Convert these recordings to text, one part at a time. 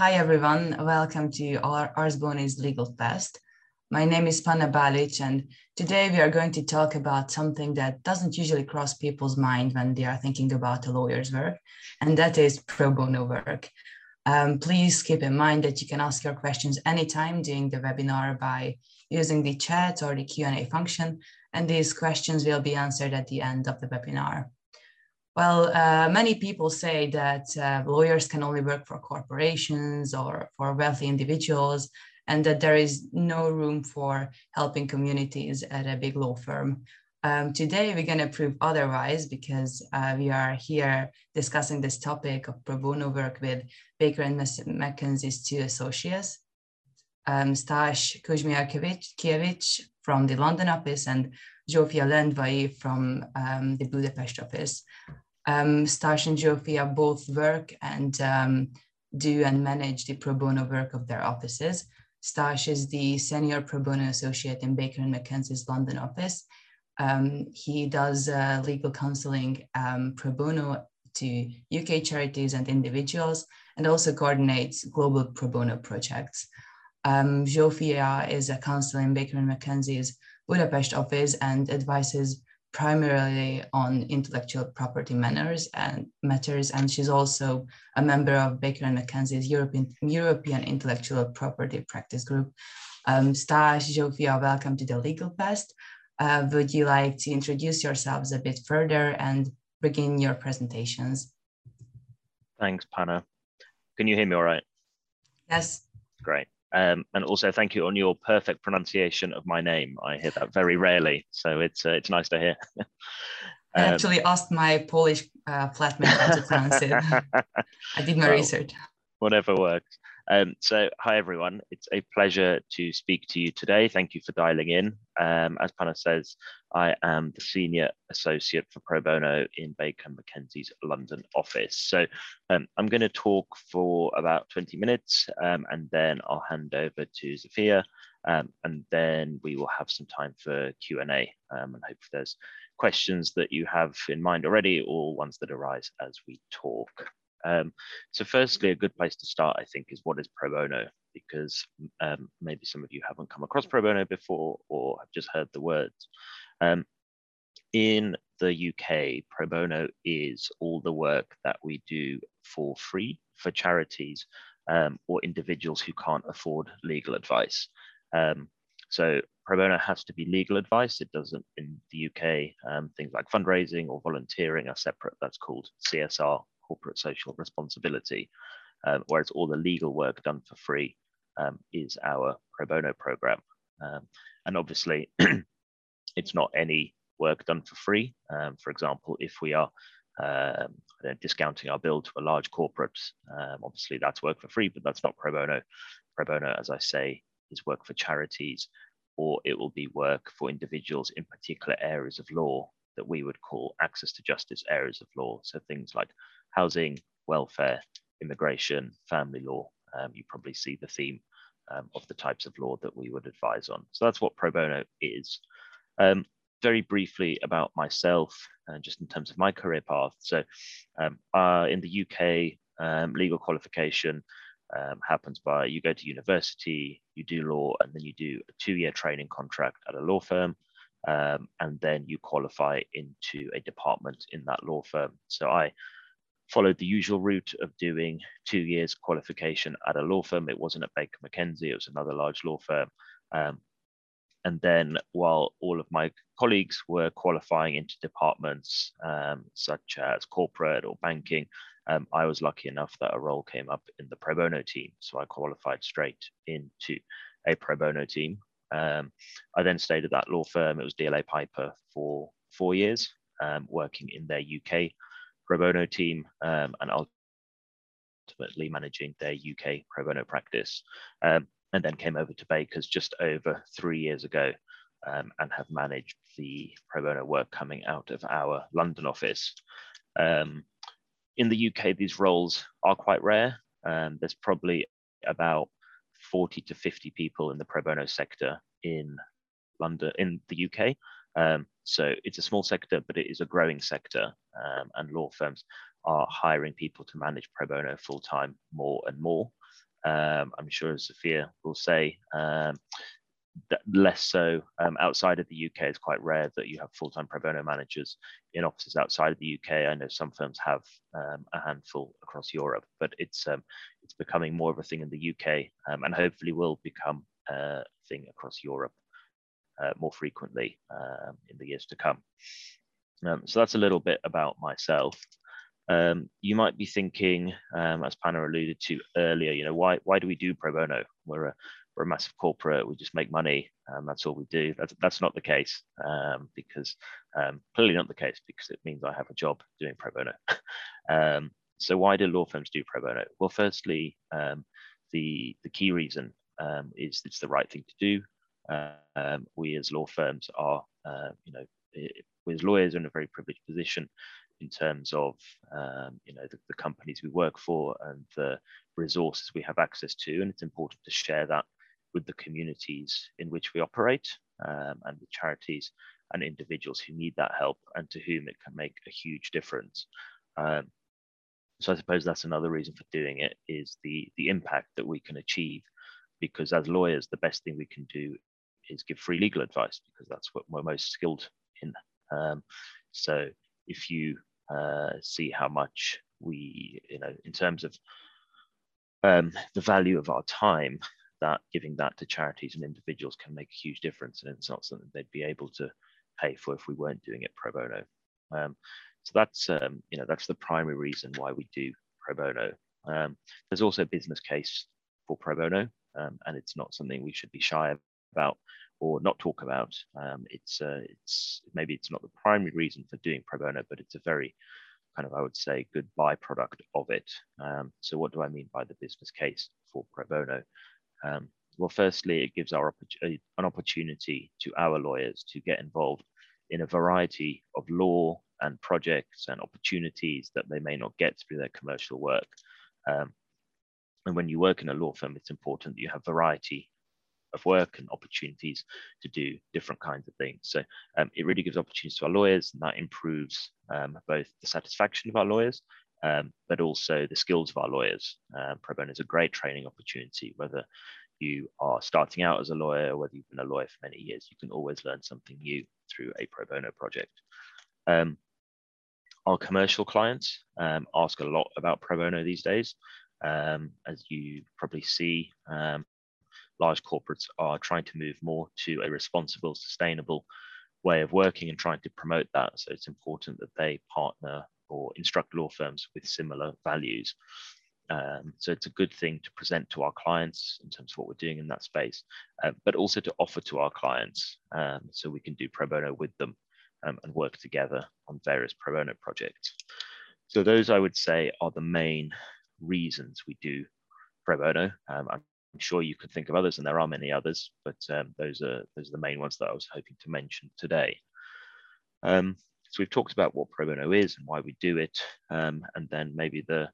Hi everyone, welcome to our Ars Bonis Legal Fest. My name is Panna Balic and today we are going to talk about something that doesn't usually cross people's mind when they are thinking about a lawyer's work, and that is pro bono work. Um, please keep in mind that you can ask your questions anytime during the webinar by using the chat or the Q&A function, and these questions will be answered at the end of the webinar. Well, uh, many people say that uh, lawyers can only work for corporations or for wealthy individuals, and that there is no room for helping communities at a big law firm. Um, today, we're going to prove otherwise because uh, we are here discussing this topic of pro bono work with Baker and McKenzie's two associates, um, Stas Kuzmiarkiewicz from the London office and Zsófia Lendvai from um, the Budapest office. Um, Stas and Zsófia both work and um, do and manage the pro bono work of their offices. Stas is the senior pro bono associate in Baker and McKenzie's London office. Um, he does uh, legal counseling um, pro bono to UK charities and individuals and also coordinates global pro bono projects. Um, is a counselor in Baker and McKenzie's Budapest office and advises primarily on intellectual property matters and matters, and she's also a member of Baker and McKenzie's European European Intellectual Property Practice Group. Um, Stas, Zsófia, welcome to the Legal Fest. Uh, would you like to introduce yourselves a bit further and begin your presentations? Thanks, Panna. Can you hear me all right? Yes. Great. Um, and also thank you on your perfect pronunciation of my name. I hear that very rarely, so it's uh, it's nice to hear. um, I actually asked my Polish uh, flatmate how to pronounce it. I did my well, research. Whatever works. Um, so, hi everyone. It's a pleasure to speak to you today. Thank you for dialing in. Um, as Panna says, I am the senior associate for pro bono in Baker McKenzie's London office. So, um, I'm going to talk for about 20 minutes, um, and then I'll hand over to Zsófia, um, and then we will have some time for Q and A. Um, and hope there's questions that you have in mind already, or ones that arise as we talk. Um, so firstly, a good place to start, I think, is what is pro bono, because um, maybe some of you haven't come across pro bono before or have just heard the words. Um, in the UK, pro bono is all the work that we do for free for charities um, or individuals who can't afford legal advice. Um, so pro bono has to be legal advice. It doesn't in the UK. Um, things like fundraising or volunteering are separate. That's called CSR corporate social responsibility, um, whereas all the legal work done for free um, is our pro bono program. Um, and obviously, it's not any work done for free. Um, for example, if we are um, discounting our bill to a large corporate, obviously that's work for free, but that's not pro bono. Pro bono, as I say, is work for charities, or it will be work for individuals in particular areas of law that we would call access to justice areas of law. So things like housing, welfare, immigration, family law. Um, you probably see the theme um, of the types of law that we would advise on. So that's what pro bono is. Um, very briefly about myself, uh, just in terms of my career path. So um, uh, in the UK, um, legal qualification um, happens by you go to university, you do law, and then you do a two-year training contract at a law firm. And then you qualify into a department in that law firm. So I followed the usual route of doing two years qualification at a law firm. It wasn't at Baker McKenzie, it was another large law firm. Um, and then while all of my colleagues were qualifying into departments um, such as corporate or banking, um, I was lucky enough that a role came up in the pro bono team. So I qualified straight into a pro bono team. Um, I then stayed at that law firm. It was DLA Piper for four years, um, working in their UK pro bono team um, and ultimately managing their UK pro bono practice. Um, and then came over to Baker's just over three years ago um, and have managed the pro bono work coming out of our London office. Um, in the UK, these roles are quite rare. Um, there's probably about 40 to 50 people in the pro bono sector in London, in the UK. Um, so it's a small sector, but it is a growing sector, um, and law firms are hiring people to manage pro bono full time more and more. Um, I'm sure Zsófia will say um, less so um, outside of the UK. It's quite rare that you have full-time pro bono managers in offices outside of the UK. I know some firms have um, a handful across Europe, but it's it's becoming more of a thing in the UK, and hopefully will become a thing across Europe uh, more frequently um, in the years to come. Um, so that's a little bit about myself. you might be thinking, as Panna alluded to earlier, you know, why why do we do pro bono? We're a we're a massive corporate, we just make money, and that's all we do. That's that's not the case um, because um, clearly not the case because it means I have a job doing pro bono. um, so why do law firms do pro bono? Well, firstly, um, the the key reason um, is it's the right thing to do. Um, we as law firms are, uh, you know, we as lawyers are in a very privileged position in terms of um, you know the, the, companies we work for and the resources we have access to and it's important to share that with the communities in which we operate um, and with charities and individuals who need that help and to whom it can make a huge difference. Um, so I suppose that's another reason for doing it is the the impact that we can achieve because as lawyers the best thing we can do is give free legal advice because that's what we're most skilled in. Um, so if you uh, see how much we, you know, in terms of um, the value of our time, that giving that to charities and individuals can make a huge difference, and it's not something they'd be able to pay for if we weren't doing it pro bono. Um, so that's um, you know that's the primary reason why we do pro bono. Um, there's also a business case for pro bono, um, and it's not something we should be shy about or not talk about. Um, it's uh, it's maybe it's not the primary reason for doing pro bono, but it's a very kind of I would say good byproduct of it. Um, so what do I mean by the business case for pro bono? Um, well, firstly, it gives our an opportunity to our lawyers to get involved in a variety of law and projects and opportunities that they may not get through their commercial work. Um, and when you work in a law firm, it's important that you have variety of work and opportunities to do different kinds of things. So um, it really gives opportunities to our lawyers, and that improves um, both the satisfaction of our lawyers, um, but also the skills of our lawyers. Um, pro bono is a great training opportunity, whether you are starting out as a lawyer, or whether you've been a lawyer for many years, you can always learn something new through a pro bono project. Um, our commercial clients um, ask a lot about pro bono these days. Um, as you probably see, um, large corporates are trying to move more to a responsible, sustainable way of working and trying to promote that. So it's important that they partner or instruct law firms with similar values. Um, so it's a good thing to present to our clients in terms of what we're doing in that space, uh, but also to offer to our clients um, so we can do pro bono with them um, and work together on various pro bono projects. So those I would say are the main reasons we do pro bono. Um, I'm I'm sure you could think of others, and there are many others, but um, those are those are the main ones that I was hoping to mention today. Um, so we've talked about what pro bono is and why we do it, um, and then maybe the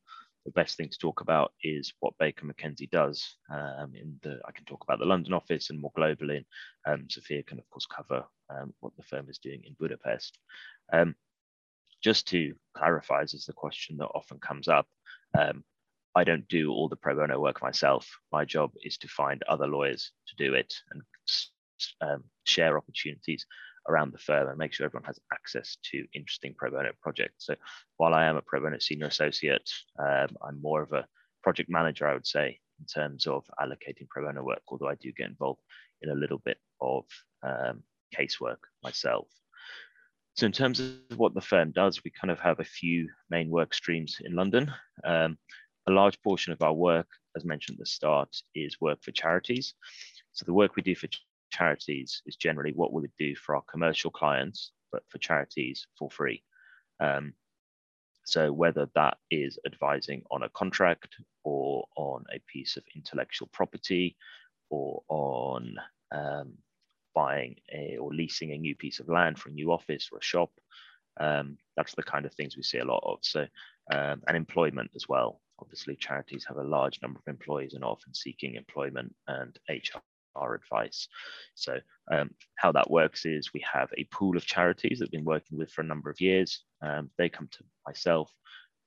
the best thing to talk about is what Baker McKenzie does. Um, in the I can talk about the London office and more globally. And um, Zsófia can of course cover um, what the firm is doing in Budapest. just to clarify, this is the question that often comes up. Um, I don't do all the pro bono work myself. My job is to find other lawyers to do it and um, share opportunities around the firm and make sure everyone has access to interesting pro bono projects. So while I am a pro bono senior associate, um, I'm more of a project manager, I would say, in terms of allocating pro bono work, although I do get involved in a little bit of um, casework myself. So in terms of what the firm does, we kind of have a few main work streams in London. Um, a large portion of our work, as mentioned at the start, is work for charities. So the work we do for charities is generally what we would do for our commercial clients, but for charities for free. Um, so whether that is advising on a contract or on a piece of intellectual property or on um, buying a, or leasing a new piece of land for a new office or a shop, um, that's the kind of things we see a lot of. So, um, and employment as well obviously charities have a large number of employees and often seeking employment and HR advice. So um, how that works is we have a pool of charities that we've been working with for a number of years. Um, they come to myself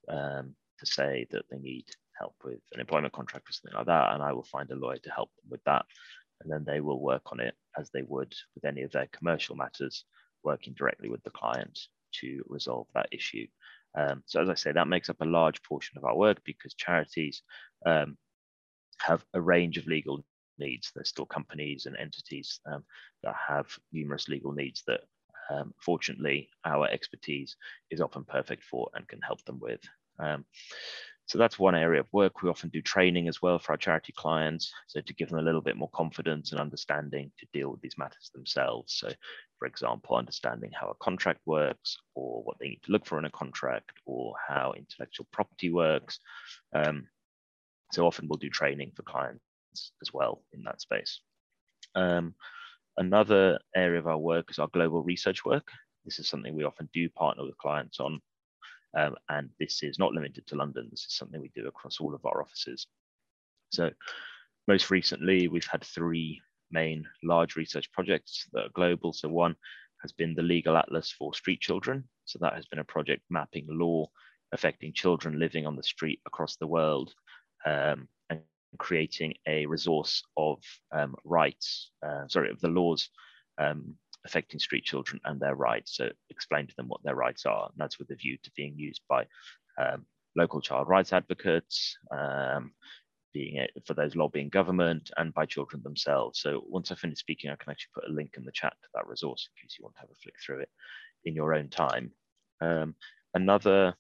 um, to say that they need help with an employment contract or something like that, and I will find a lawyer to help them with that. And then they will work on it as they would with any of their commercial matters, working directly with the client to resolve that issue. Um, so as I say, that makes up a large portion of our work because charities um, have a range of legal needs. There's still companies and entities um, that have numerous legal needs that um, fortunately our expertise is often perfect for and can help them with. So that's one area of work. We often do training as well for our charity clients, so to give them a little bit more confidence and understanding to deal with these matters themselves. So, for example, understanding how a contract works, or what they need to look for in a contract, or how intellectual property works. Um, so often we'll do training for clients as well in that space. Um, another area of our work is our global research work. This is something we often do partner with clients on um, and this is not limited to London. This is something we do across all of our offices. So most recently, we've had three main large research projects that are global. So one has been the Legal Atlas for Street Children. So that has been a project mapping law affecting children living on the street across the world um, and creating a resource of um, rights, uh, sorry, of the laws um, affecting street children and their rights. So explain to them what their rights are. And that's with a view to being used by um, local child rights advocates, um, being for those lobbying government and by children themselves. So once I finish speaking, I can actually put a link in the chat to that resource in case you want to have a flick through it in your own time. Um, another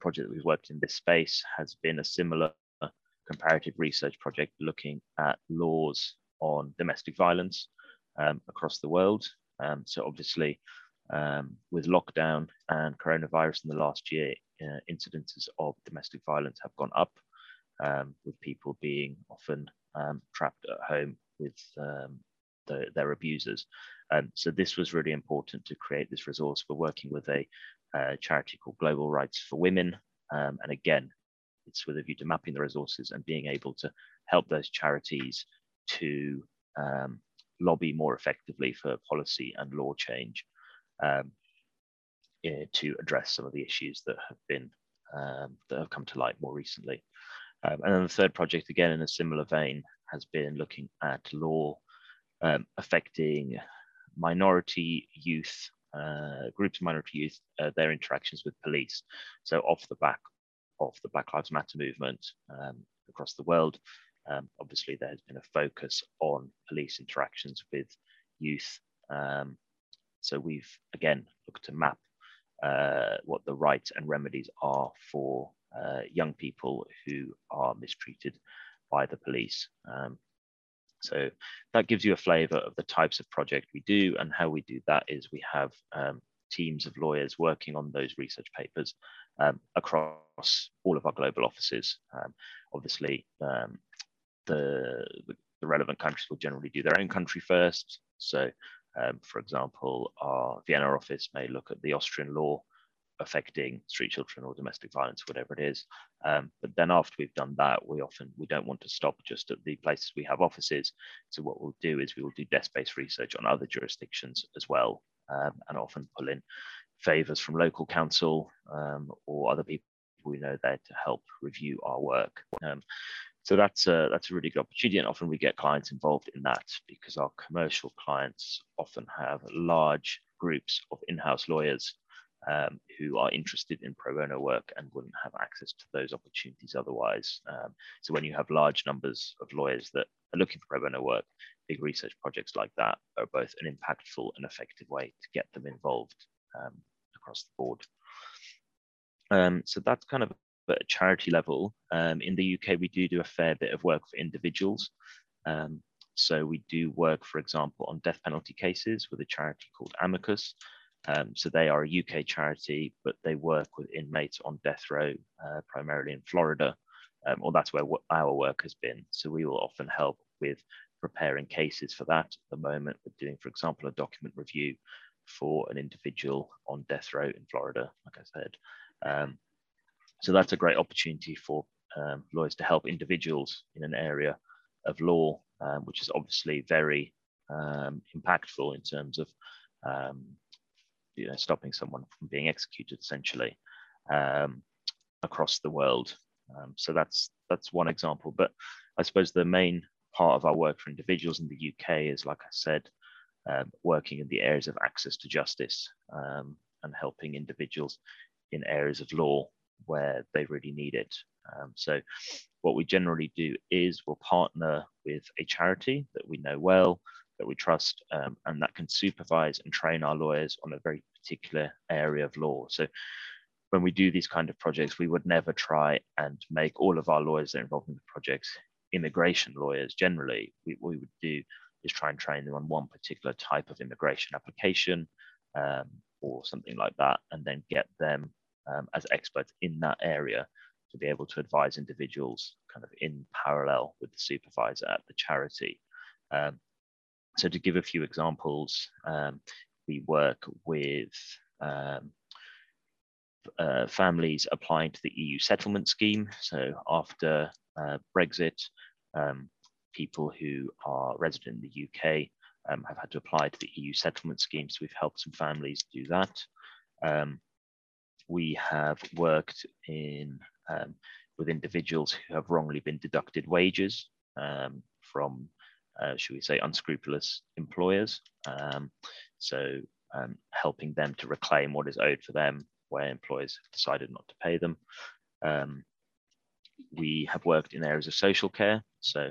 project that we've worked in this space has been a similar comparative research project looking at laws on domestic violence um, across the world. Um, so obviously, um, with lockdown and coronavirus in the last year, uh, incidences of domestic violence have gone up, um, with people being often um, trapped at home with um, the, their abusers. so this was really important to create this resource. We're working with a, a charity called Global Rights for Women, and again, it's with a view to mapping the resources and being able to help those charities to um, lobby more effectively for policy and law change um, eh, to address some of the issues that have been um, that have come to light more recently. Um, and then the third project, again in a similar vein, has been looking at law um, affecting minority youth, uh, groups of minority youth, uh, their interactions with police. So off the back of the Black Lives Matter movement um, across the world, um, obviously, there has been a focus on police interactions with youth. Um, so we've again looked to map uh, what the rights and remedies are for uh, young people who are mistreated by the police. Um, so that gives you a flavor of the types of project we do and how we do that is we have um, teams of lawyers working on those research papers um, across all of our global offices. Um, obviously, um, the, the relevant countries will generally do their own country first. So, um, for example, our Vienna office may look at the Austrian law affecting street children or domestic violence, whatever it is. Um, but then after we've done that, we often we don't want to stop just at the places we have offices. So what we'll do is we will do desk-based research on other jurisdictions as well, um, and often pull in favors from local counsel um, or other people we know there to help review our work. So that's a, that's a really good opportunity. And often we get clients involved in that because our commercial clients often have large groups of in-house lawyers um, who are interested in pro bono work and wouldn't have access to those opportunities otherwise. Um, so when you have large numbers of lawyers that are looking for pro bono work, big research projects like that are both an impactful and effective way to get them involved um, across the board. Um, so that's kind of but at charity level, um, in the UK, we do do a fair bit of work for individuals. Um, so we do work, for example, on death penalty cases with a charity called Amicus. Um, so they are a UK charity, but they work with inmates on death row, uh, primarily in Florida, um, or that's where our work has been. So we will often help with preparing cases for that. At the moment, we're doing, for example, a document review for an individual on death row in Florida, like I said. Um, so that's a great opportunity for um, lawyers to help individuals in an area of law, um, which is obviously very um, impactful in terms of um, you know, stopping someone from being executed essentially um, across the world. Um, so that's that's one example. But I suppose the main part of our work for individuals in the UK is, like I said, working in the areas of access to justice and helping individuals in areas of law where they really need it. Um, so, what we generally do is we'll partner with a charity that we know well, that we trust, um, and that can supervise and train our lawyers on a very particular area of law. So, when we do these kind of projects, we would never try and make all of our lawyers that are involved in the projects immigration lawyers generally. We, we would do is try and train them on one particular type of immigration application um, or something like that, and then get them um, as experts in that area to be able to advise individuals kind of in parallel with the supervisor at the charity. Um, so to give a few examples, um, we work with um, uh, families applying to the EU settlement scheme. So after uh, Brexit, um, people who are resident in the UK um, have had to apply to the EU settlement scheme. So we've helped some families do that. Um, we have worked in um, with individuals who have wrongly been deducted wages um, from, uh, should we say, unscrupulous employers. Um, so helping them to reclaim what is owed for them where employers have decided not to pay them. Um, we have worked in areas of social care, so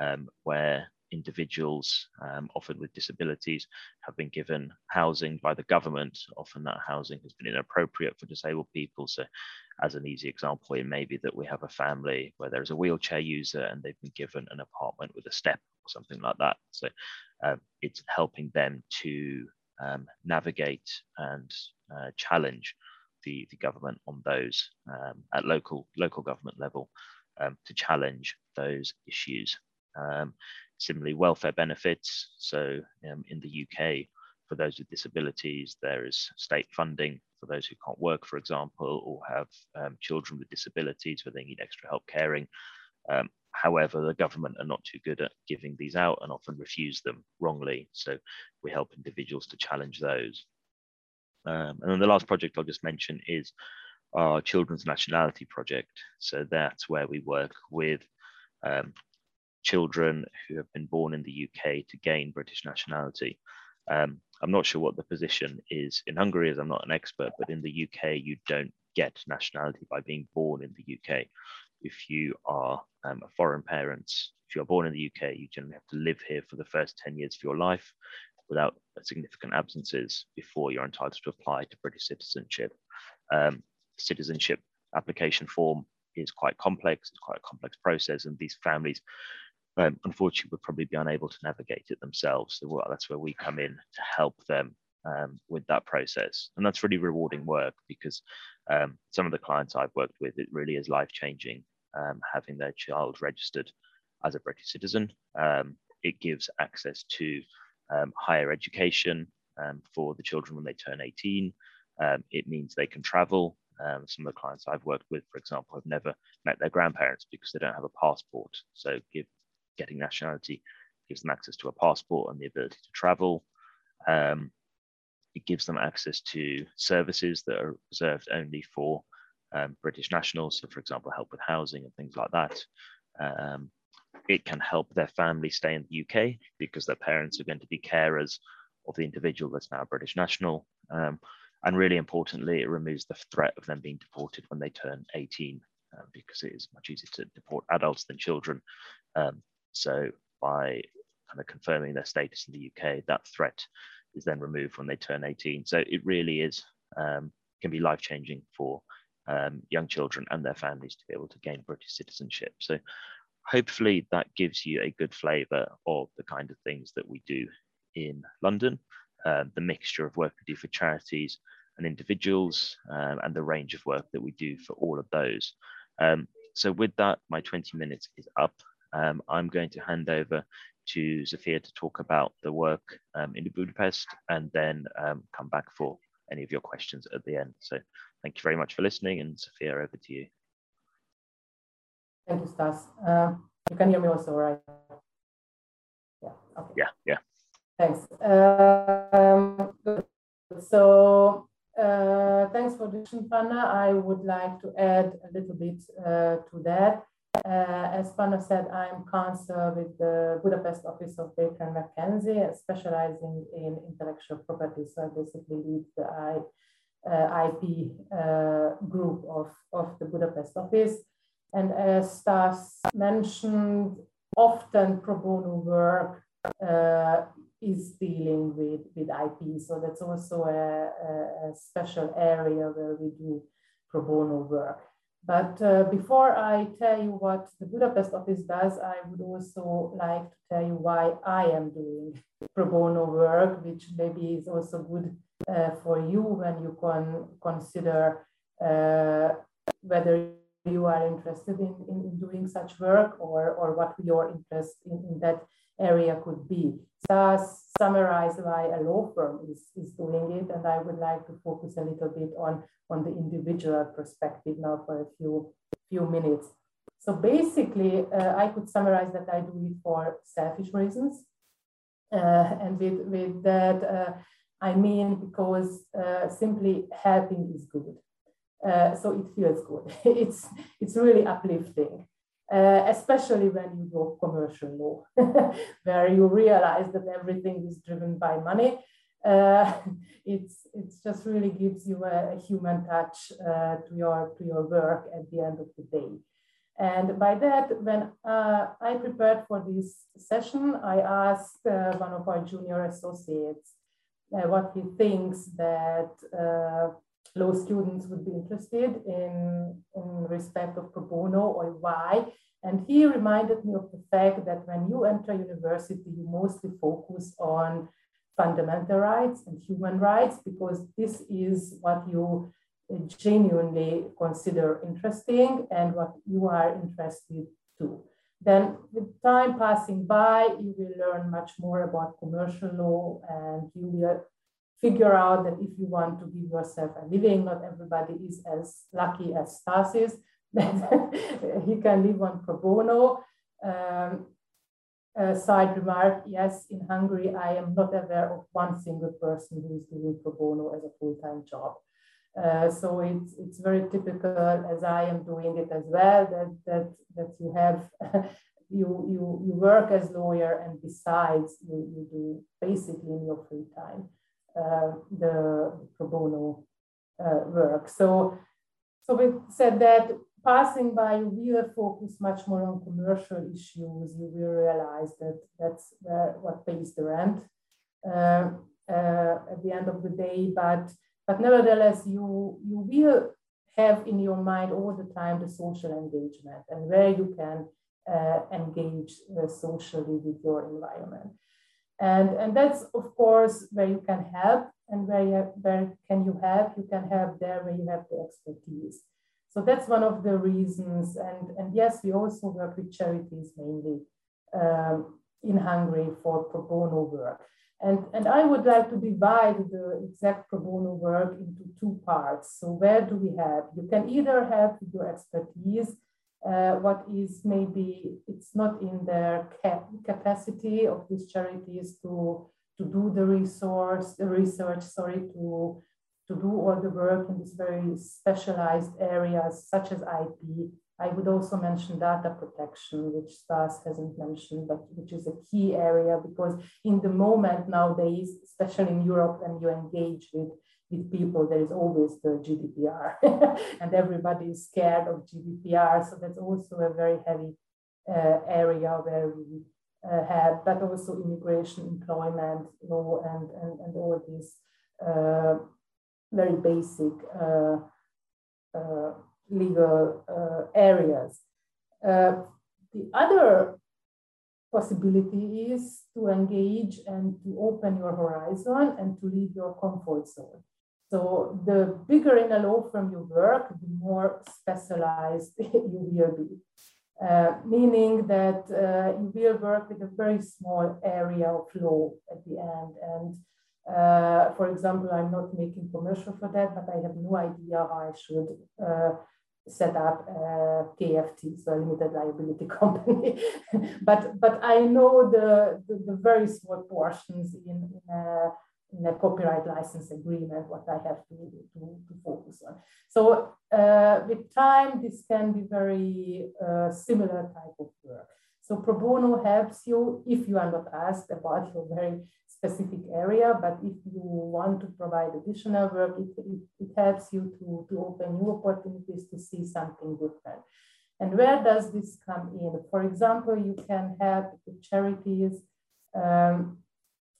um, where individuals um, often with disabilities have been given housing by the government. Often that housing has been inappropriate for disabled people. So, as an easy example, it may be that we have a family where there's a wheelchair user and they've been given an apartment with a step or something like that. So, uh, it's helping them to um, navigate and uh, challenge the, the government on those um, at local local government level um, to challenge those issues. Um, similarly, welfare benefits. So um, in the UK, for those with disabilities, there is state funding for those who can't work, for example, or have um, children with disabilities where they need extra help caring. Um, however, the government are not too good at giving these out and often refuse them wrongly. So we help individuals to challenge those. Um, and then the last project I'll just mention is our Children's Nationality Project. So that's where we work with um, children who have been born in the UK to gain British nationality. Um, I'm not sure what the position is in Hungary, as I'm not an expert, but in the UK, you don't get nationality by being born in the UK. If you are um, a foreign parent, if you're born in the UK, you generally have to live here for the first 10 years of your life without significant absences before you're entitled to apply to British citizenship. Um, citizenship application form is quite complex, it's quite a complex process, and these families um, unfortunately would probably be unable to navigate it themselves. So that's where we come in to help them um, with that process. And that's really rewarding work because um, some of the clients I've worked with, it really is life changing um, having their child registered as a British citizen. Um, it gives access to um, higher education um, for the children when they turn 18. Um, it means they can travel. Some of the clients I've worked with, for example, have never met their grandparents because they don't have a passport. So give, getting nationality gives them access to a passport and the ability to travel. Um, it gives them access to services that are reserved only for um, British nationals. So, for example, help with housing and things like that. Um, it can help their family stay in the UK because their parents are going to be carers of the individual that's now a British national. Um, and really importantly, it removes the threat of them being deported when they turn 18 uh, because it is much easier to deport adults than children. Um, so by kind of confirming their status in the UK, that threat is then removed when they turn 18. So it really is um, can be life changing for um, young children and their families to be able to gain British citizenship. So hopefully that gives you a good flavor of the kind of things that we do in London, uh, the mixture of work we do for charities and individuals, um, and the range of work that we do for all of those. Um, so with that, my 20 minutes is up. Um, I'm going to hand over to Zsófia to talk about the work um, in Budapest and then um, come back for any of your questions at the end. So thank you very much for listening and Zsófia, over to you. Thank you, Stas. Uh, you can hear me also, right? Yeah. Okay. Yeah. Yeah. Thanks. Um, so uh, thanks for introduction, Panna, I would like to add a little bit uh, to that. Uh, as Panna said, I'm counsel with the Budapest office of Baker and McKenzie, specializing in intellectual property. So I basically lead the I, uh, IP uh, group of, of the Budapest office. And as Stas mentioned, often pro bono work uh, is dealing with, with IP. So that's also a, a, special area where we do pro bono work. But uh, before I tell you what the Budapest office does, I would also like to tell you why I am doing pro bono work, which maybe is also good uh, for you when you can consider uh, whether you are interested in, in doing such work or, or what your interest in, in that area could be. Thus, summarize why a law firm is, is doing it, and I would like to focus a little bit on, on the individual perspective now for a few, few minutes. So basically, uh, I could summarize that I do it for selfish reasons. Uh, and with, with that, uh, I mean because uh, simply helping is good. Uh, so it feels good. it's, it's really uplifting. Uh, especially when you do commercial law, where you realize that everything is driven by money. Uh, it's it's just really gives you a, a human touch uh, to your to your work at the end of the day. And by that, when uh, I prepared for this session, I asked uh, one of our junior associates what he thinks that law students would be interested in, in respect of pro bono or why. And he reminded me of the fact that when you enter university, you mostly focus on fundamental rights and human rights because this is what you genuinely consider interesting and what you are interested to. Then with time passing by, you will learn much more about commercial law and you will figure out that if you want to give yourself a living, not everybody is as lucky as Stas is, that he can live on pro bono. Um, side remark, yes, in Hungary, I am not aware of one single person who is doing pro bono as a full-time job. Uh, so it's, it's very typical, as I am doing it as well, that, that, that you have, you, you, you work as lawyer and besides you, you do basically in your free time the pro bono uh, work. So, so we said that passing by, you will focus much more on commercial issues. You will realize that that's where, what pays the rent uh, uh, at the end of the day. But but nevertheless, you you will have in your mind all the time the social engagement and where you can uh, engage uh, socially with your environment. And, and that's, of course, where you can help and where, you, where can you help? You can help there where you have the expertise. So that's one of the reasons. And, and yes, we also work with charities mainly um, in Hungary for pro bono work. And, and I would like to divide the exact pro bono work into two parts. So where do we have? You can either have your expertise uh, what is maybe it's not in their cap capacity of these charities to to do the resource the research sorry to to do all the work in these very specialized areas such as IP. I would also mention data protection, which Stas hasn't mentioned, but which is a key area because in the moment nowadays, especially in Europe, when you engage with with people, there is always the GDPR, and everybody is scared of GDPR. So that's also a very heavy uh, area where we uh, have, but also immigration, employment law, and, and, and all these uh, very basic uh, uh, legal uh, areas. the other possibility is to engage and to open your horizon and to leave your comfort zone. So the bigger in a law firm you work, the more specialized you will be. Uh, meaning that uh, you will work with a very small area of law at the end. And uh, for example, I'm not making commercial for that, but I have no idea how I should uh, set up a KFT, so a limited liability company. but but I know the, the, the very small portions in, in a in a copyright license agreement what I have to, to, to focus on. So uh, with time, this can be very uh, similar type of work. So pro bono helps you if you are not asked about your very specific area, but if you want to provide additional work, it, it, it helps you to, to open new opportunities to see something different. And where does this come in? For example, you can help charities um,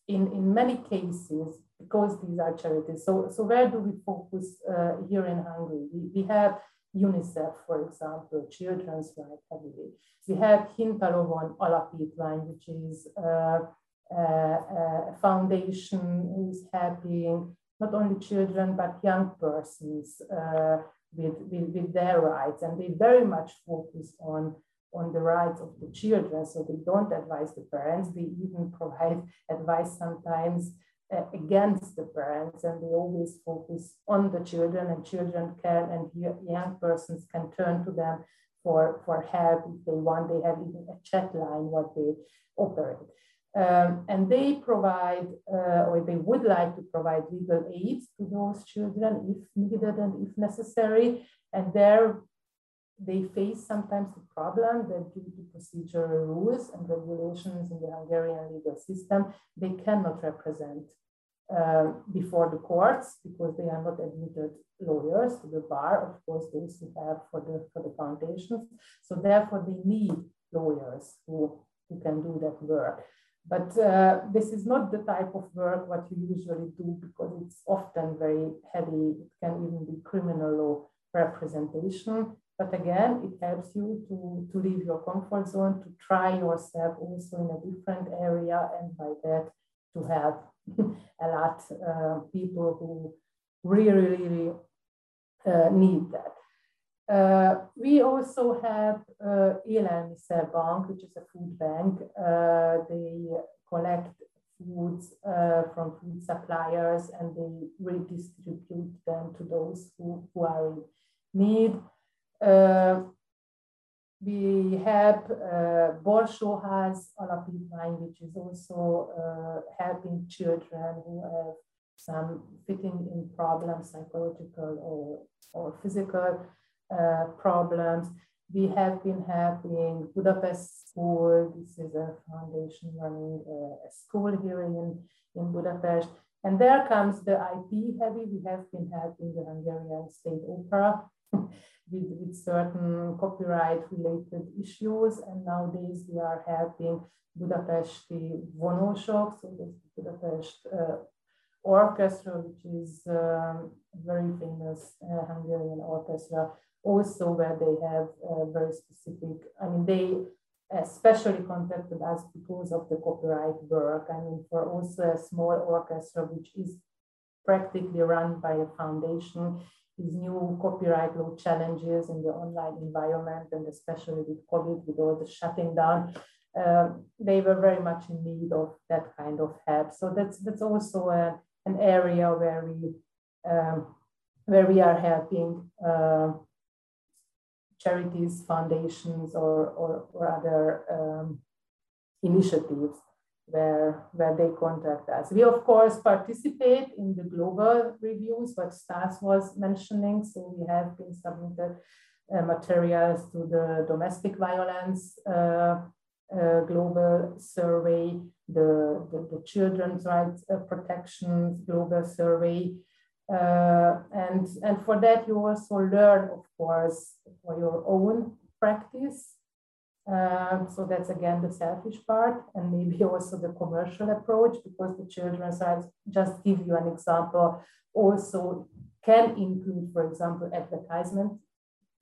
in, in many cases, because these are charities. So, so where do we focus uh, here in Hungary? We, we have UNICEF, for example, Children's Right Heavily. We have Hintalovon Alapítvány, which is uh, a, a foundation who's helping not only children, but young persons uh, with, with, with their rights. And they very much focus on, on the rights of the children. So they don't advise the parents, they even provide advice sometimes uh, against the parents and they always focus on the children and children can and young persons can turn to them for, for help if they want. They have even a chat line what they operate. Um, and they provide, uh, or they would like to provide legal aid to those children if needed and if necessary. And there they face sometimes the problem that due to procedural rules and regulations in the Hungarian legal system, they cannot represent uh, before the courts because they are not admitted lawyers to the bar, of course, those who have for the, for the foundations. So therefore they need lawyers who, who can do that work. But uh, this is not the type of work what you usually do because it's often very heavy. It can even be criminal law representation. But again, it helps you to, to leave your comfort zone, to try yourself also in a different area, and by that to help a lot uh, people who really, really uh, need that. Uh, we also have uh, Élelmiszer Bank, which is a food bank. Uh, they collect foods uh, from food suppliers and they redistribute them to those who, who are in need. Uh, we have uh, Borsóház Alapítvány, which is also uh, helping children who have some fitting in problems, psychological or, or physical uh, problems. We have been helping Budapest School. This is a foundation running a, school here in, in Budapest. And there comes the IP heavy. We have been helping the Hungarian State Opera with, with certain copyright related issues. And nowadays we are helping Budapesti Vonósok, so the Budapest uh, orchestra, which is um, very famous uh, Hungarian orchestra, also where they have very specific, I mean, they especially contacted us because of the copyright work. I mean, for also a small orchestra, which is practically run by a foundation, these new copyright law challenges in the online environment, and especially with COVID, with all the shutting down, uh, they were very much in need of that kind of help. So that's that's also a, an area where we um, where we are helping uh, charities, foundations, or, or, or other um, initiatives where, where they contact us. We, of course, participate in the global reviews, what Stas was mentioning. So we have been submitted uh, materials to the domestic violence uh, uh, global survey, the, the, the children's rights uh, protections global survey, uh, and, and for that, you also learn, of course, for your own practice. Uh, so that's again the selfish part, and maybe also the commercial approach, because the children's rights, just give you an example, also can include, for example, advertisement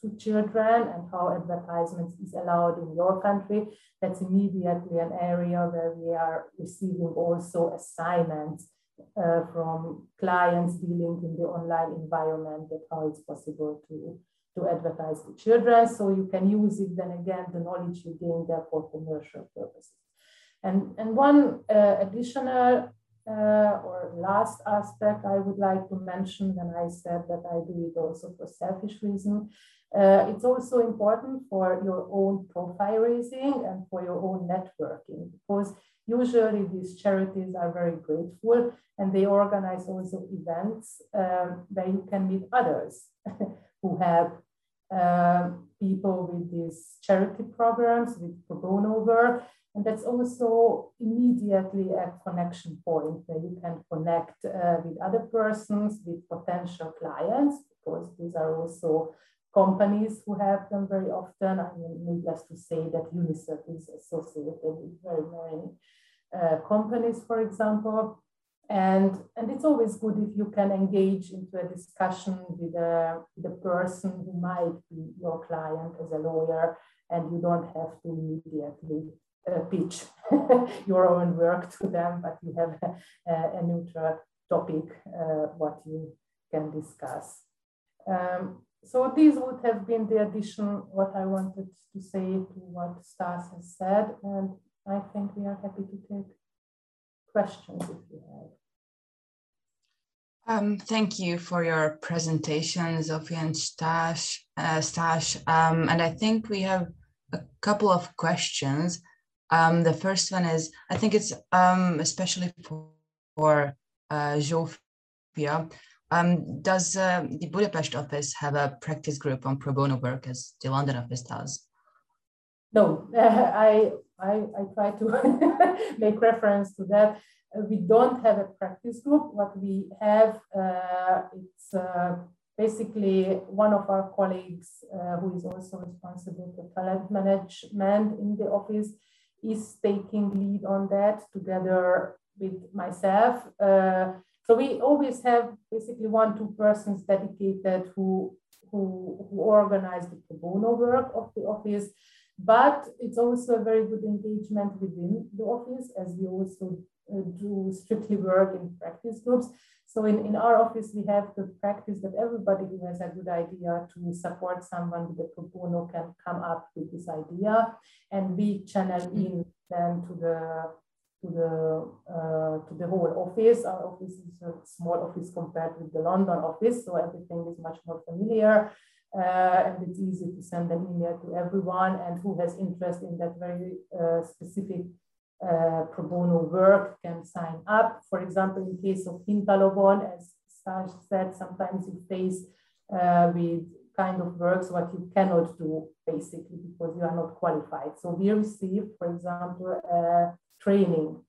to children and how advertisements is allowed in your country. That's immediately an area where we are receiving also assignments uh, from clients dealing in the online environment that how it's possible to, to advertise to children. So you can use it then again, the knowledge you gain there for commercial purposes. And, and one uh, additional uh, or last aspect I would like to mention, and I said that I do it also for selfish reason. Uh, it's also important for your own profile raising and for your own networking because Usually these charities are very grateful and they organize also events um, where you can meet others who have uh, people with these charity programs, with pro bono work. And that's also immediately a connection point where you can connect uh, with other persons, with potential clients, because these are also companies who have them very often. I mean, needless to say that UNICEF is associated with very many uh, companies, for example. And, and it's always good if you can engage into a discussion with a, the person who might be your client as a lawyer, and you don't have to immediately uh, pitch your own work to them, but you have a, a neutral topic uh, what you can discuss. Um, so these would have been the addition what I wanted to say to what Stas has said, and I think we are happy to take questions if you have. Um, thank you for your presentation, Zsófia and Stas. Uh, Stas. Um, and I think we have a couple of questions. Um, the first one is, I think it's um, especially for, for uh, Zsófia. Um, does uh, the Budapest office have a practice group on pro bono work as the London office does? No, uh, I, I, I try to make reference to that. Uh, we don't have a practice group. What we have, uh, it's uh, basically one of our colleagues uh, who is also responsible for talent management in the office is taking lead on that together with myself. So we always have basically one, two persons dedicated who, who, who organize the pro bono work of the office. But it's also a very good engagement within the office as we also uh, do strictly work in practice groups. So in, in our office, we have the practice that everybody who has a good idea to support someone with a pro bono can come up with this idea and we channel in then to the to the uh, to the whole office. Our office is a small office compared with the London office, so everything is much more familiar. Uh, and it's easy to send an email to everyone and who has interest in that very uh, specific uh, pro bono work can sign up. For example, in case of Hintalovon, as Stas said, sometimes you face uh, with kind of works what you cannot do basically because you are not qualified. So we receive, for example, training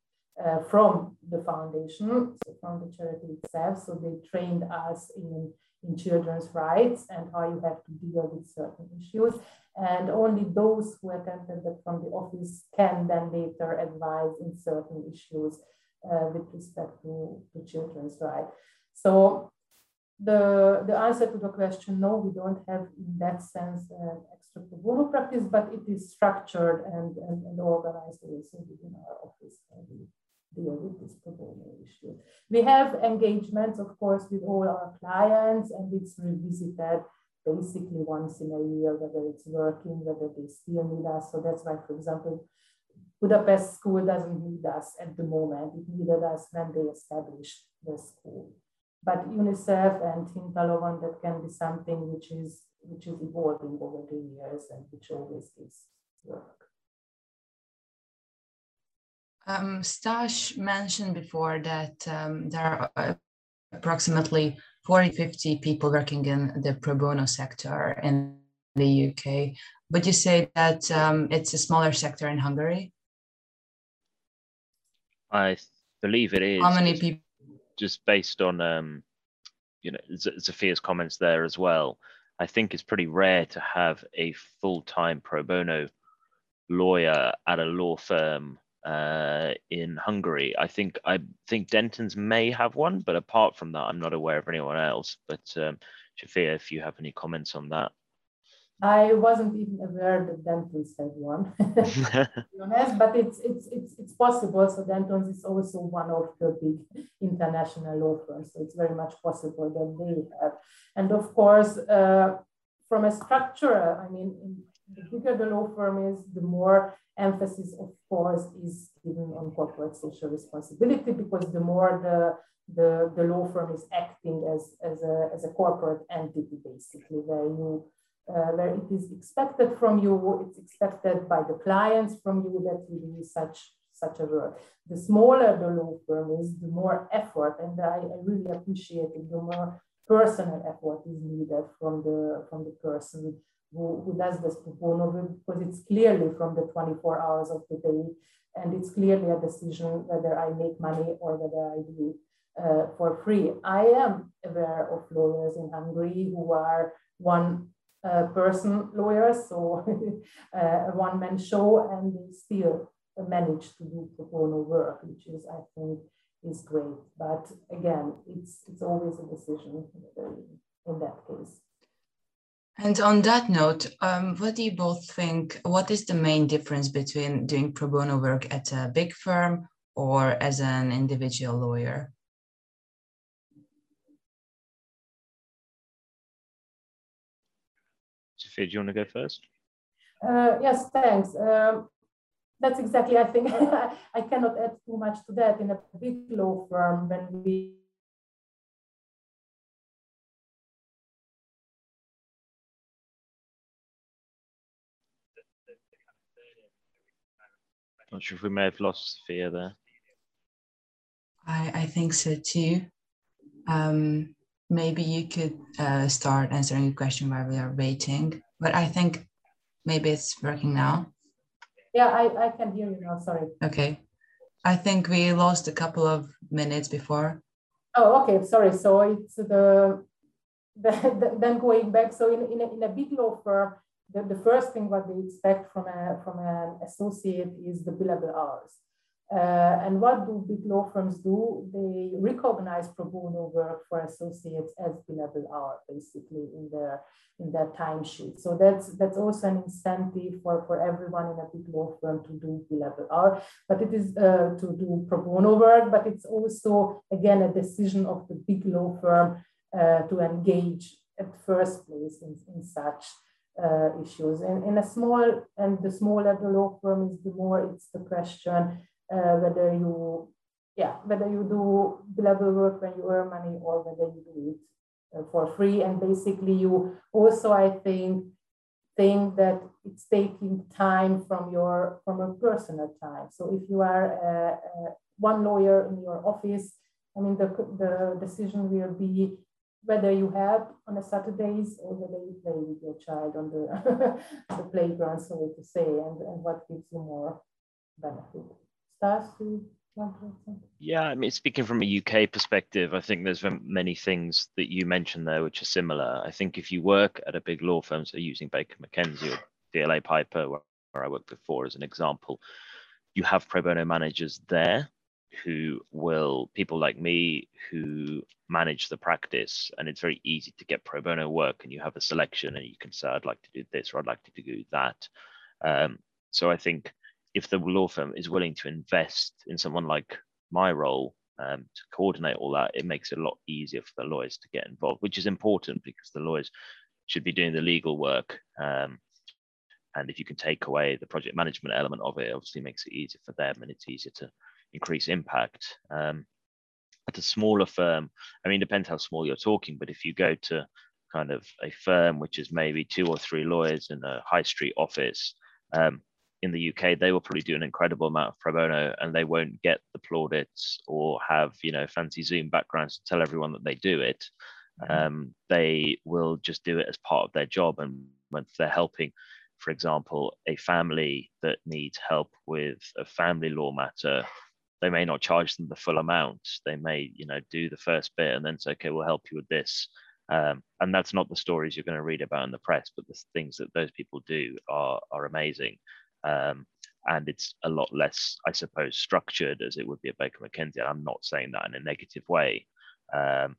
uh, from the foundation, so from the charity itself. So they trained us in, in children's rights and how you have to deal with certain issues. And only those who attended that from the office can then later advise in certain issues uh, with respect to, to children's rights. So the, the answer to the question, no, we don't have in that sense an extra pro bono practice, but it is structured and, and, and organized also within our office. We deal with this pro bono issue. We have engagements, of course, with all our clients, and it's revisited basically once in a year, whether it's working, whether they still need us. So that's why, for example, Budapest School doesn't need us at the moment. It needed us when they established the school but UNICEF and Hintalovon, that can be something which is which is evolving over the years and which always is work. Um, Stas mentioned before that um, there are approximately 40, 50 people working in the pro bono sector in the UK, but you say that um, it's a smaller sector in Hungary? I believe it is. How many people? Just based on um, you know Zsófia's comments there as well, I think it's pretty rare to have a full-time pro bono lawyer at a law firm uh, in Hungary. I think I think Dentons may have one, but apart from that, I'm not aware of anyone else. But um, Zsófia, if you have any comments on that. I wasn't even aware that Dentons had one, honest, but it's, it's, it's, it's possible. So Dentons is also one of the big international law firms. So it's very much possible that they have. And of course, uh, from a structure, I mean, the bigger the law firm is, the more emphasis, of course, is given on corporate social responsibility because the more the the, the law firm is acting as, as, a, as a corporate entity, basically, where you where it is expected from you, it's expected by the clients from you that you do such such a work. The smaller the law firm is, the more effort, and I, I really appreciate it, the more personal effort is needed from the from the person who, who does this pro bono because it's clearly from the 24 hours of the day and it's clearly a decision whether I make money or whether I do uh, for free. I am aware of lawyers in Hungary who are one uh, person lawyers, so uh, a one man show, and they still manage to do pro bono work, which is, I think, is great. But again, it's it's always a decision in that case. And on that note, um, what do you both think? What is the main difference between doing pro bono work at a big firm or as an individual lawyer? Zsófia, do you want to go first? Uh, yes, thanks. Um, that's exactly, I think, I cannot add too much to that. In a big law firm, when we Not sure if we may have lost Zsófia there. I, I think so too. Um, maybe you could uh, start answering the question while we are waiting, but I think maybe it's working now. Yeah, I, I can hear you now. Sorry. Okay. I think we lost a couple of minutes before. Oh, okay. Sorry. So it's the, the, the then going back. So in, in, a, in a big law firm, the, the first thing what they expect from a from an associate is the billable hours. Uh, and what do big law firms do? They recognize pro bono work for associates as billable hour, basically in their in their timesheet. So that's that's also an incentive for, for everyone in a big law firm to do billable hour. But it is uh, to do pro bono work, but it's also again a decision of the big law firm uh, to engage at first place in, in such uh, issues. In, in a small and the smaller the law firm is, the more it's the question uh, whether you, yeah, whether you do billable work when you earn money or whether you do it uh, for free. And basically, you also, I think, think that it's taking time from your from your personal time. So if you are uh, uh, one lawyer in your office, I mean, the, the decision will be whether you have on a Saturdays or whether you play with your child on the, the playground, so to say, and, and what gives you more benefit. Yeah, I mean, speaking from a UK perspective, I think there's many things that you mentioned there which are similar. I think if you work at a big law firm, so using Baker McKenzie or DLA Piper, where, where I worked before as an example, you have pro bono managers there who will people like me who manage the practice and it's very easy to get pro bono work and you have a selection and you can say i'd like to do this or i'd like to do that um, so i think if the law firm is willing to invest in someone like my role um, to coordinate all that it makes it a lot easier for the lawyers to get involved which is important because the lawyers should be doing the legal work um, and if you can take away the project management element of it, it obviously makes it easier for them and it's easier to increase impact. Um, at a smaller firm, I mean, depends how small you're talking, but if you go to kind of a firm which is maybe two or three lawyers in a high street office, um, in the UK, they will probably do an incredible amount of pro bono and they won't get the plaudits or have, you know, fancy Zoom backgrounds to tell everyone that they do it. Mm-hmm. Um, they will just do it as part of their job. And when they're helping, for example, a family that needs help with a family law matter they may not charge them the full amount. They may, you know, do the first bit and then say, okay, we'll help you with this. Um, and that's not the stories you're going to read about in the press, but the things that those people do are are amazing. Um, and it's a lot less, I suppose, structured as it would be at Baker McKenzie. And I'm not saying that in a negative way. Um,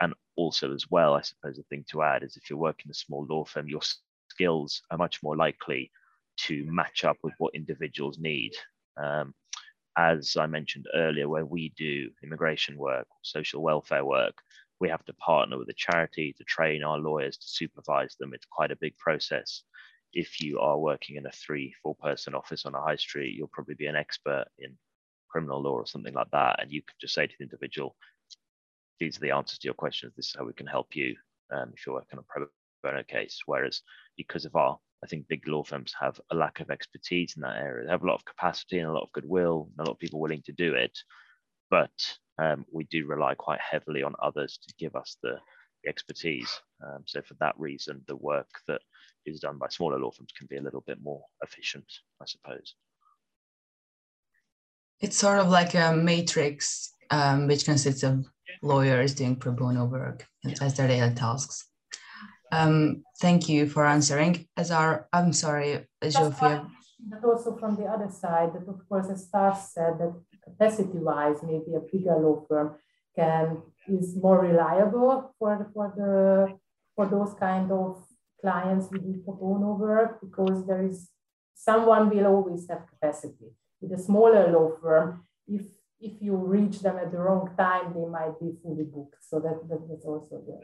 and also, as well, I suppose the thing to add is if you're working a small law firm, your skills are much more likely to match up with what individuals need. Um, as I mentioned earlier, where we do immigration work, social welfare work, we have to partner with a charity to train our lawyers to supervise them. It's quite a big process. If you are working in a three, four person office on a high street, you'll probably be an expert in criminal law or something like that. And you can just say to the individual, these are the answers to your questions. This is how we can help you um, if you're working on a pro bono case. Whereas because of our I think big law firms have a lack of expertise in that area. They have a lot of capacity and a lot of goodwill, and a lot of people willing to do it, but um, we do rely quite heavily on others to give us the expertise. Um, so for that reason, the work that is done by smaller law firms can be a little bit more efficient, I suppose. It's sort of like a matrix, um, which consists of lawyers doing pro bono work and as their daily tasks. Um, thank you for answering. As our, I'm sorry, Zsófia. But also from the other side, that of course, as Stas said, that capacity-wise, maybe a bigger law firm can is more reliable for for the for those kind of clients who do pro bono work because there is someone will always have capacity. With a smaller law firm, if if you reach them at the wrong time, they might be fully booked. So that, that that's also the.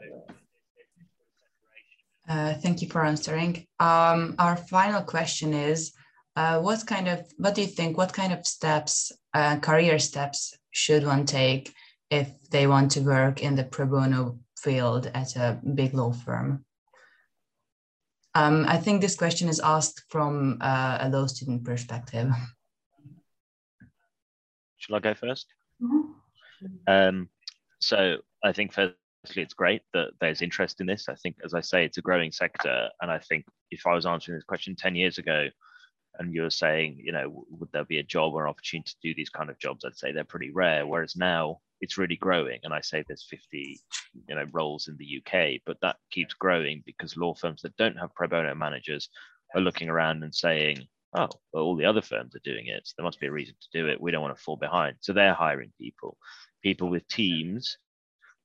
Uh, thank you for answering. Um, our final question is, uh, what kind of, what do you think, what kind of steps, uh, career steps should one take if they want to work in the pro bono field at a big law firm? Um, I think this question is asked from uh, a law student perspective. Shall I go 1st mm -hmm. um, so I think firstly, it's great that there's interest in this. I think, as I say, it's a growing sector. And I think if I was answering this question 10 years ago and you were saying, you know, would there be a job or an opportunity to do these kind of jobs? I'd say they're pretty rare. Whereas now it's really growing. And I say there's 50, you know, roles in the UK, but that keeps growing because law firms that don't have pro bono managers are looking around and saying, oh, well, all the other firms are doing it. So there must be a reason to do it. We don't want to fall behind. So they're hiring people, people with teams.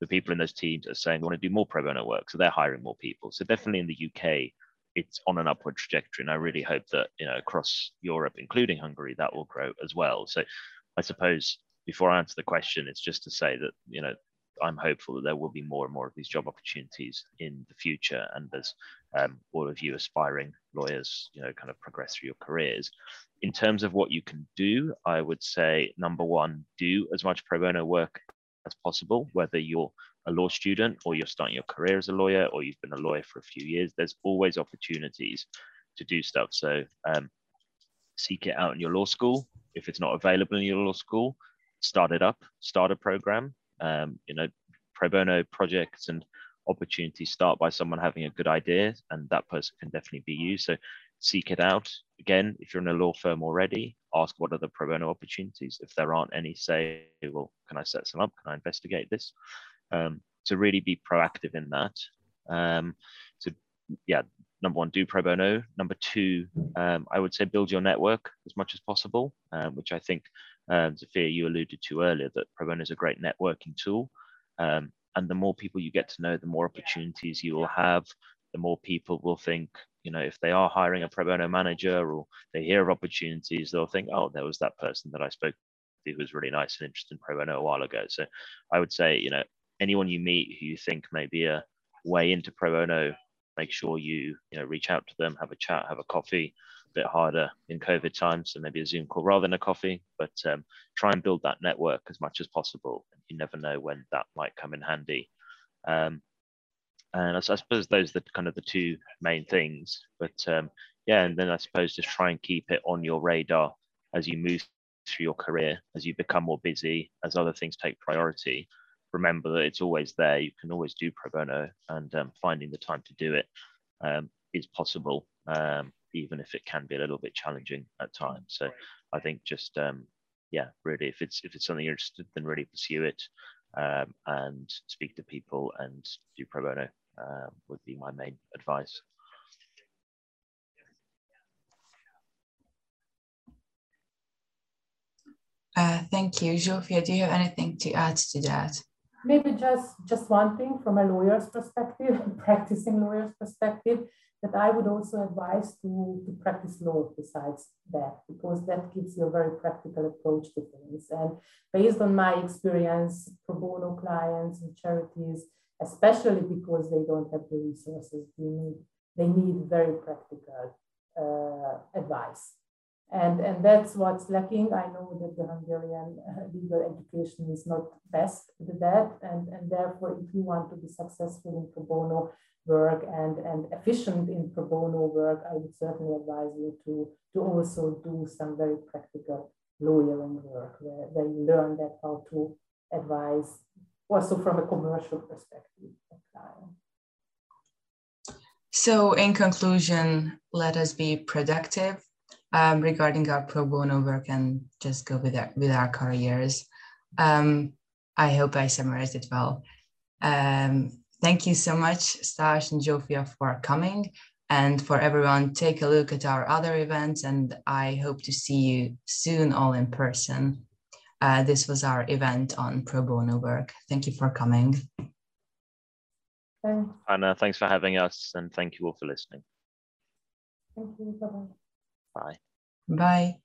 The people in those teams are saying we want to do more pro bono work. So they're hiring more people. So definitely in the UK, it's on an upward trajectory. And I really hope that, you know, across Europe, including Hungary, that will grow as well. So I suppose before I answer the question, it's just to say that, you know, I'm hopeful that there will be more and more of these job opportunities in the future. And as um, all of you aspiring lawyers, you know, kind of progress through your careers. In terms of what you can do, I would say number one, do as much pro bono work as possible, whether you're a law student or you're starting your career as a lawyer or you've been a lawyer for a few years. There's always opportunities to do stuff. So um, seek it out in your law school. If it's not available in your law school, start it up, start a program. Um, you know, pro bono projects and opportunities start by someone having a good idea, and that person can definitely be you. So seek it out. Again, if you're in a law firm already, ask what are the pro bono opportunities. If there aren't any, say, well, can I set some up? Can I investigate this? Um, to really be proactive in that. Um, so yeah, number one, do pro bono. Number two, um, I would say build your network as much as possible, um, which I think, um, Zsófia, you alluded to earlier, that pro bono is a great networking tool. Um, and the more people you get to know, the more opportunities you will have, the more people will think, you know, if they are hiring a pro bono manager or they hear of opportunities, they'll think, oh, there was that person that I spoke to who was really nice and interested in pro bono a while ago. So I would say, you know, anyone you meet who you think may be a way into pro bono, make sure you, you know, reach out to them, have a chat, have a coffee, a bit harder in COVID times, so maybe a Zoom call rather than a coffee, but um, try and build that network as much as possible. You never know when that might come in handy. Um, and I, I, suppose those are kind of the two main things. But um, yeah, and then I suppose just try and keep it on your radar as you move through your career, as you become more busy, as other things take priority. Remember that it's always there. You can always do pro bono, and um, finding the time to do it um, is possible, um, even if it can be a little bit challenging at times. So I think just um, yeah, really, if it's if it's something you're interested, then really pursue it um, and speak to people and do pro bono uh, would be my main advice. Uh, thank you. Zsófia, do you have anything to add to that? Maybe just, just one thing from a lawyer's perspective, practicing lawyer's perspective, that I would also advise to, to practice law besides that, because that gives you a very practical approach to things. And based on my experience, pro bono clients and charities, especially because they don't have the resources, they need, they need very practical uh, advice. And, and that's what's lacking. I know that the Hungarian uh, legal education is not best at that. And, and therefore, if you want to be successful in pro bono work and, and efficient in pro bono work, I would certainly advise you to, to also do some very practical lawyering work where, where you learn that how to advise also from a commercial perspective of client. So in conclusion, let us be productive um, regarding our pro bono work and just go with our, with our careers. Um, I hope I summarized it well. Um, thank you so much, Stas and Zsófia, for coming. And for everyone, take a look at our other events, and I hope to see you soon all in person. Uh, this was our event on pro bono work. Thank you for coming. Thanks. Anna, thanks for having us, and thank you all for listening. Thank you. Bye-bye. Bye. Bye.